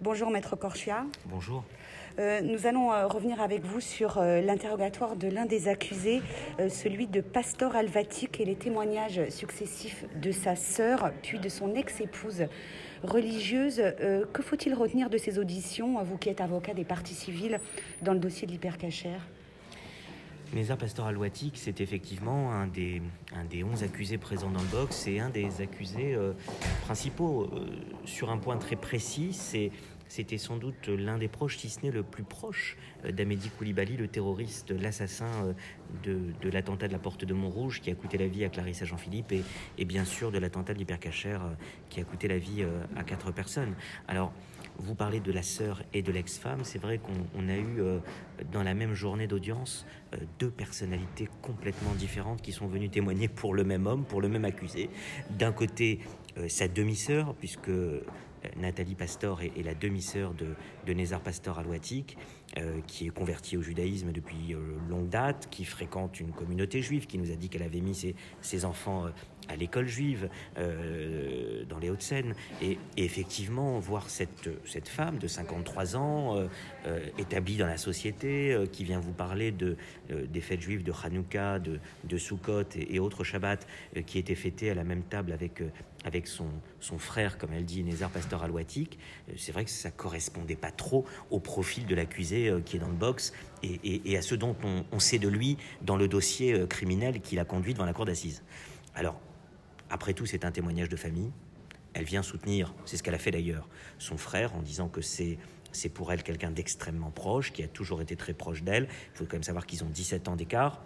Bonjour Maître Corchia. Bonjour. Euh, nous allons euh, revenir avec vous sur euh, l'interrogatoire de l'un des accusés, celui de Pastor Alvatic et les témoignages successifs de sa sœur, puis de son ex-épouse religieuse. que faut-il retenir de ces auditions, vous qui êtes avocat des parties civiles dans le dossier de l'hypercachère? Nézar Pastor Alwatik, c'est effectivement un des, un des 11 accusés présents dans le box et un des accusés principaux. sur un point très précis, c'est c'était sans doute l'un des proches, si ce n'est le plus proche, euh, d'Amédi Koulibaly, le terroriste, l'assassin euh, de, l'attentat de la porte de Montrouge qui a coûté la vie à Clarissa Jean-Philippe et, bien sûr de l'attentat de l'hypercachère euh, qui a coûté la vie à quatre personnes. Alors, vous parlez de la sœur et de l'ex-femme. C'est vrai qu'on a eu dans la même journée d'audience deux personnalités complètement différentes qui sont venues témoigner pour le même homme, pour le même accusé. D'un côté, sa demi-sœur, puisque euh, Nathalie Pastor est, la demi-sœur de, Nézar Pastor Alouatique, euh, qui est convertie au judaïsme depuis euh, longue date, qui fréquente une communauté juive, qui nous a dit qu'elle avait mis ses, enfants à l'école juive dans les Hauts-de-Seine. Et, effectivement, voir cette, femme de 53 ans, établie dans la société, qui vient vous parler de, des fêtes juives de Hanouka, de, de Sukkot et, autres Shabbats, qui étaient fêtés à la même table avec, son, frère, comme elle dit, Nézar Pastor Alouatique, c'est vrai que ça correspondait pas trop au profil de l'accusé euh, qui est dans le box et, à ce dont on, sait de lui dans le dossier euh, criminel qu'il a conduit devant la cour d'assises. Alors, après tout, c'est un témoignage de famille. Elle vient soutenir, c'est ce qu'elle a fait d'ailleurs, son frère en disant que c'est c'est pour elle quelqu'un d'extrêmement proche, qui a toujours été très proche d'elle. Il faut quand même savoir qu'ils ont 17 ans d'écart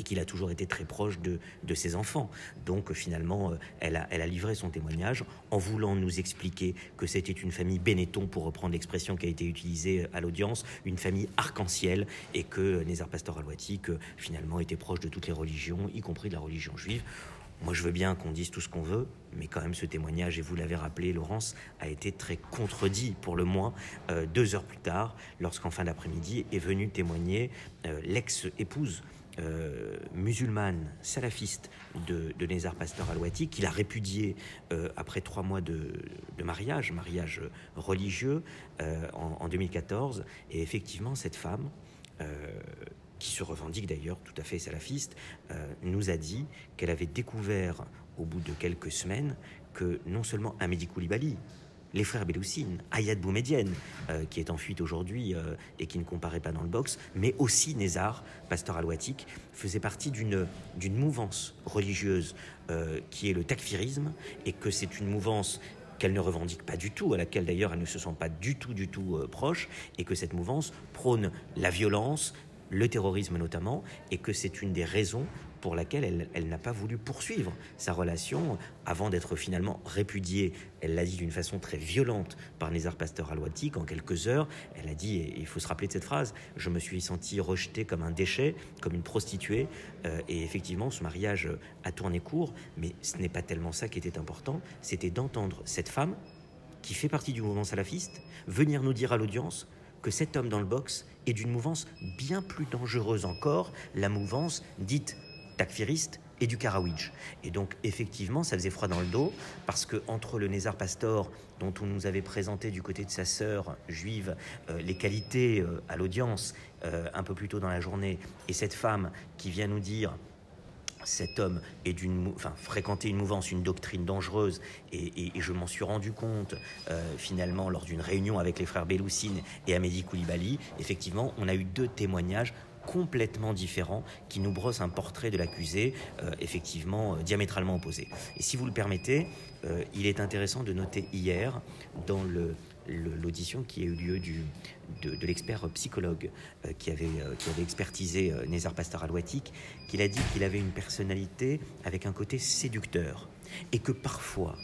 et qu'il a toujours été très proche de, ses enfants. Donc finalement, euh, elle a, livré son témoignage en voulant nous expliquer que c'était une famille Benetton, pour reprendre l'expression qui a été utilisée à l'audience, une famille arc-en-ciel, et que Nézar Pastor Alouati, finalement, était proche de toutes les religions, y compris de la religion juive. Moi, je veux bien qu'on dise tout ce qu'on veut, mais quand même, ce témoignage, et vous l'avez rappelé, Laurence, a été très contredit, pour le moins, euh, deux heures plus tard, lorsqu'en fin d'après-midi est venue témoigner euh, l'ex-épouse euh, musulmane, salafiste de, de Nézar Pasteur Alouati, qu'il a répudié euh, après trois mois de, mariage, mariage religieux, euh, en, 2014. Et effectivement, cette femme, qui se revendique d'ailleurs tout à fait salafiste, nous a dit qu'elle avait découvert au bout de quelques semaines que non seulement Amédi Koulibaly, les frères Beloussine, Ayad Boumedienne, euh, qui est en fuite aujourd'hui euh, et qui ne comparaît pas dans le box, mais aussi Nézar, pasteur alouatique, faisait partie d'une, mouvance religieuse euh, qui est le takfirisme, et que c'est une mouvance qu'elle ne revendique pas du tout, à laquelle d'ailleurs elle ne se sent pas du tout, du tout proche, et que cette mouvance prône la violence, le terrorisme notamment, et que c'est une des raisons pour laquelle elle, n'a pas voulu poursuivre sa relation avant d'être finalement répudiée. Elle l'a dit d'une façon très violente par Nézar Pasteur Alouatique en quelques heures. Elle a dit, il faut se rappeler de cette phrase, je me suis senti rejeté comme un déchet, comme une prostituée. Euh, et effectivement, ce mariage a tourné court, mais ce n'est pas tellement ça qui était important, c'était d'entendre cette femme qui fait partie du mouvement salafiste venir nous dire à l'audience que cet homme dans le box est d'une mouvance bien plus dangereuse encore, la mouvance dite takfiriste et du Karawidj. Et donc, effectivement, ça faisait froid dans le dos, parce que entre le Nézar Pastor, dont on nous avait présenté du côté de sa sœur juive euh, les qualités euh, à l'audience euh, un peu plus tôt dans la journée, et cette femme qui vient nous dire cet homme est d'une, fréquenter une mouvance, une doctrine dangereuse, et, je m'en suis rendu compte finalement lors d'une réunion avec les frères Beloussine et Amédi Koulibaly. Effectivement, on a eu deux témoignages complètement différents qui nous brossent un portrait de l'accusé euh, effectivement euh, diamétralement opposé. Et si vous le permettez, euh, il est intéressant de noter hier dans l'audition qui a eu lieu de, l'expert psychologue qui, avait, expertisé Nézar Pastor Alouatique, qu'il a dit qu'il avait une personnalité avec un côté séducteur et que parfois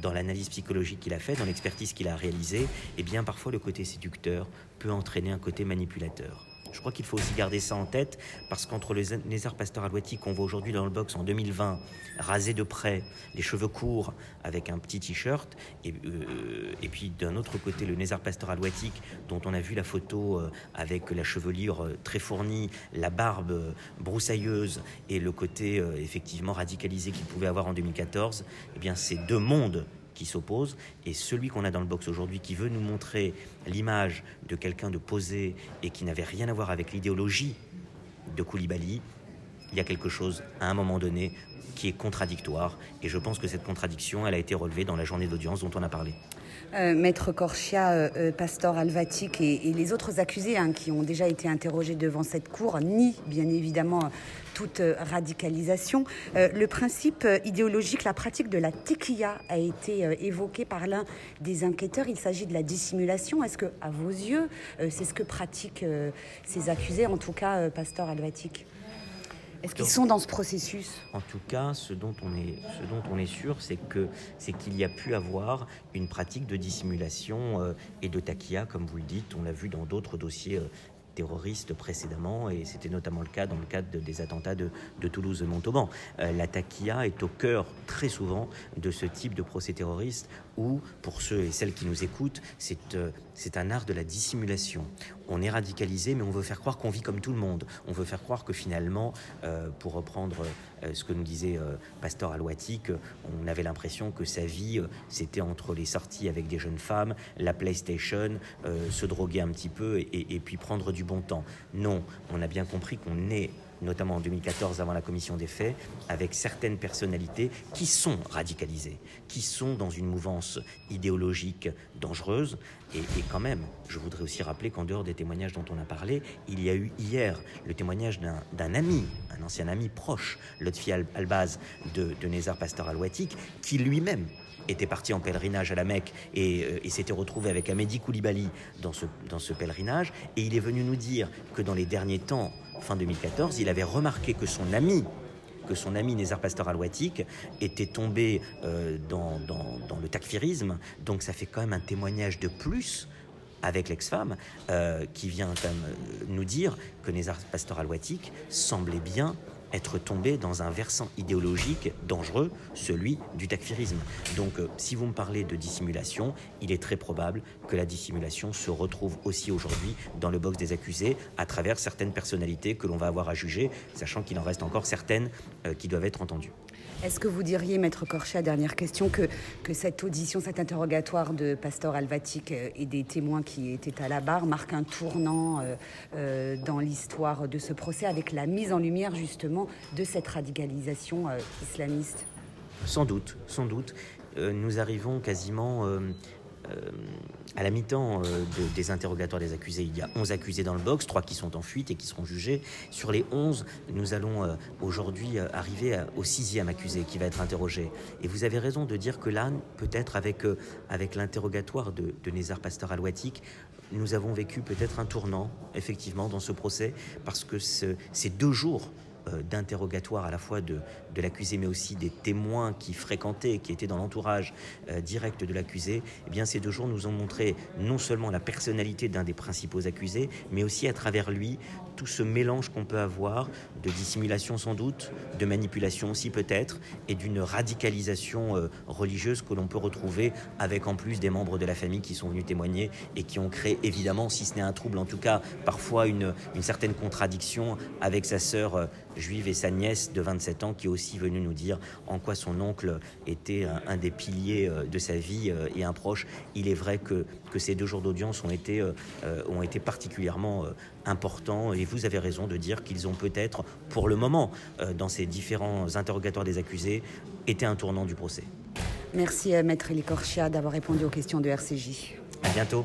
dans l'analyse psychologique qu'il a fait, dans l'expertise qu'il a réalisée, eh bien parfois le côté séducteur peut entraîner un côté manipulateur. Je crois qu'il faut aussi garder ça en tête parce qu'entre les Nézar Pasteur Alouati qu'on voit aujourd'hui dans le box en 2020, rasé de près, les cheveux courts avec un petit t-shirt, et, euh, puis d'un autre côté le Nézar Pasteur Alouatique dont on a vu la photo euh, avec la chevelure euh, très fournie, la barbe broussailleuse et le côté effectivement radicalisé qu'il pouvait avoir en 2014, eh bien ces deux mondes qui s'opposent. Et celui qu'on a dans le box aujourd'hui, qui veut nous montrer l'image de quelqu'un de posé et qui n'avait rien à voir avec l'idéologie de Koulibaly, il y a quelque chose, à un moment donné, qui est contradictoire. Et je pense que cette contradiction, elle a été relevée dans la journée d'audience dont on a parlé. Euh, Maître Corchia, euh, euh, Pastor et, les autres accusés hein, qui ont déjà été interrogés devant cette cour nient bien évidemment toute radicalisation. le principe idéologique, la pratique de la tequilla a été évoqué par l'un des enquêteurs. Il s'agit de la dissimulation. Est-ce que, à vos yeux, c'est ce que pratiquent ces accusés, en tout cas, Pastor Alvatic? Est-ce qu'ils sont dans ce processus? En tout cas, ce dont on est, ce dont on est sûr, c'est que c'est qu'il y a pu avoir une pratique de dissimulation euh, et de taquilla, comme vous le dites. On l'a vu dans d'autres dossiers euh, terroristes précédemment, et c'était notamment le cas dans le cadre des attentats de, Toulouse Montauban. Euh, la taquilla est au cœur très souvent de ce type de procès terroriste où, pour ceux et celles qui nous écoutent, c'est euh, un art de la dissimulation. On est radicalisé, mais on veut faire croire qu'on vit comme tout le monde. On veut faire croire que finalement, euh, pour reprendre ce que nous disait Pasteur Alouatique, on avait l'impression que sa vie, c'était entre les sorties avec des jeunes femmes, la PlayStation, se droguer un petit peu et puis prendre du bon temps. Non, on a bien compris qu'on est notamment en 2014 avant la commission des faits, avec certaines personnalités qui sont radicalisées, qui sont dans une mouvance idéologique dangereuse. Et, quand même, je voudrais aussi rappeler qu'en dehors des témoignages dont on a parlé, il y a eu hier le témoignage d'un ami, un ancien ami proche, Lotfi Albaz de, de Nézar Pasteur Alouatique, qui lui-même était parti en pèlerinage à la Mecque et, euh, s'était retrouvé avec Amédi Koulibaly dans ce, dans ce pèlerinage. Et il est venu nous dire que dans les derniers temps, fin 2014, il avait remarqué que son ami que son ami Nézar Pasteur Alouatique était tombé euh, dans, le takfirisme. Donc ça fait quand même un témoignage de plus avec l'ex-femme euh, qui vient nous dire que Nézar Pasteur Alouatique semblait bien être tombé dans un versant idéologique dangereux, celui du takfirisme. Donc euh, si vous me parlez de dissimulation, il est très probable que la dissimulation se retrouve aussi aujourd'hui dans le box des accusés à travers certaines personnalités que l'on va avoir à juger, sachant qu'il en reste encore certaines euh, qui doivent être entendues. Est-ce que vous diriez, Maître Corchat, dernière question, que, cette audition, cet interrogatoire de Pasteur Alvatic euh, et des témoins qui étaient à la barre marque un tournant euh, euh, dans l'histoire de ce procès avec la mise en lumière justement de cette radicalisation islamiste? Sans doute, sans doute. nous arrivons quasiment à la mi-temps euh, des interrogatoires des accusés, il y a 11 accusés dans le box, 3 qui sont en fuite et qui seront jugés. Sur les 11, nous allons euh, aujourd'hui arriver au sixième accusé qui va être interrogé. Et vous avez raison de dire que là, peut-être avec, avec l'interrogatoire de, de Nézar Pasteur Alouatique, nous avons vécu peut-être un tournant, effectivement, dans ce procès, parce que ces deux jours euh, d'interrogatoire à la fois de, de l'accusé, mais aussi des témoins qui fréquentaient, qui étaient dans l'entourage euh, direct de l'accusé, eh bien ces deux jours nous ont montré non seulement la personnalité d'un des principaux accusés, mais aussi à travers lui tout ce mélange qu'on peut avoir de dissimulation sans doute, de manipulation aussi peut-être, et d'une radicalisation euh, religieuse que l'on peut retrouver avec en plus des membres de la famille qui sont venus témoigner et qui ont créé évidemment, si ce n'est un trouble, en tout cas parfois une, une certaine contradiction avec sa sœur juive et sa nièce de 27 ans qui est aussi venue nous dire en quoi son oncle était un, des piliers euh, de sa vie euh, et un proche. Il est vrai que, que ces deux jours d'audience ont, été euh, ont été particulièrement importants et vous avez raison de dire qu'ils ont peut-être, pour le moment, dans ces différents interrogatoires des accusés, été un tournant du procès. Merci Maître Elicorchia d'avoir répondu aux questions de RCJ. À bientôt.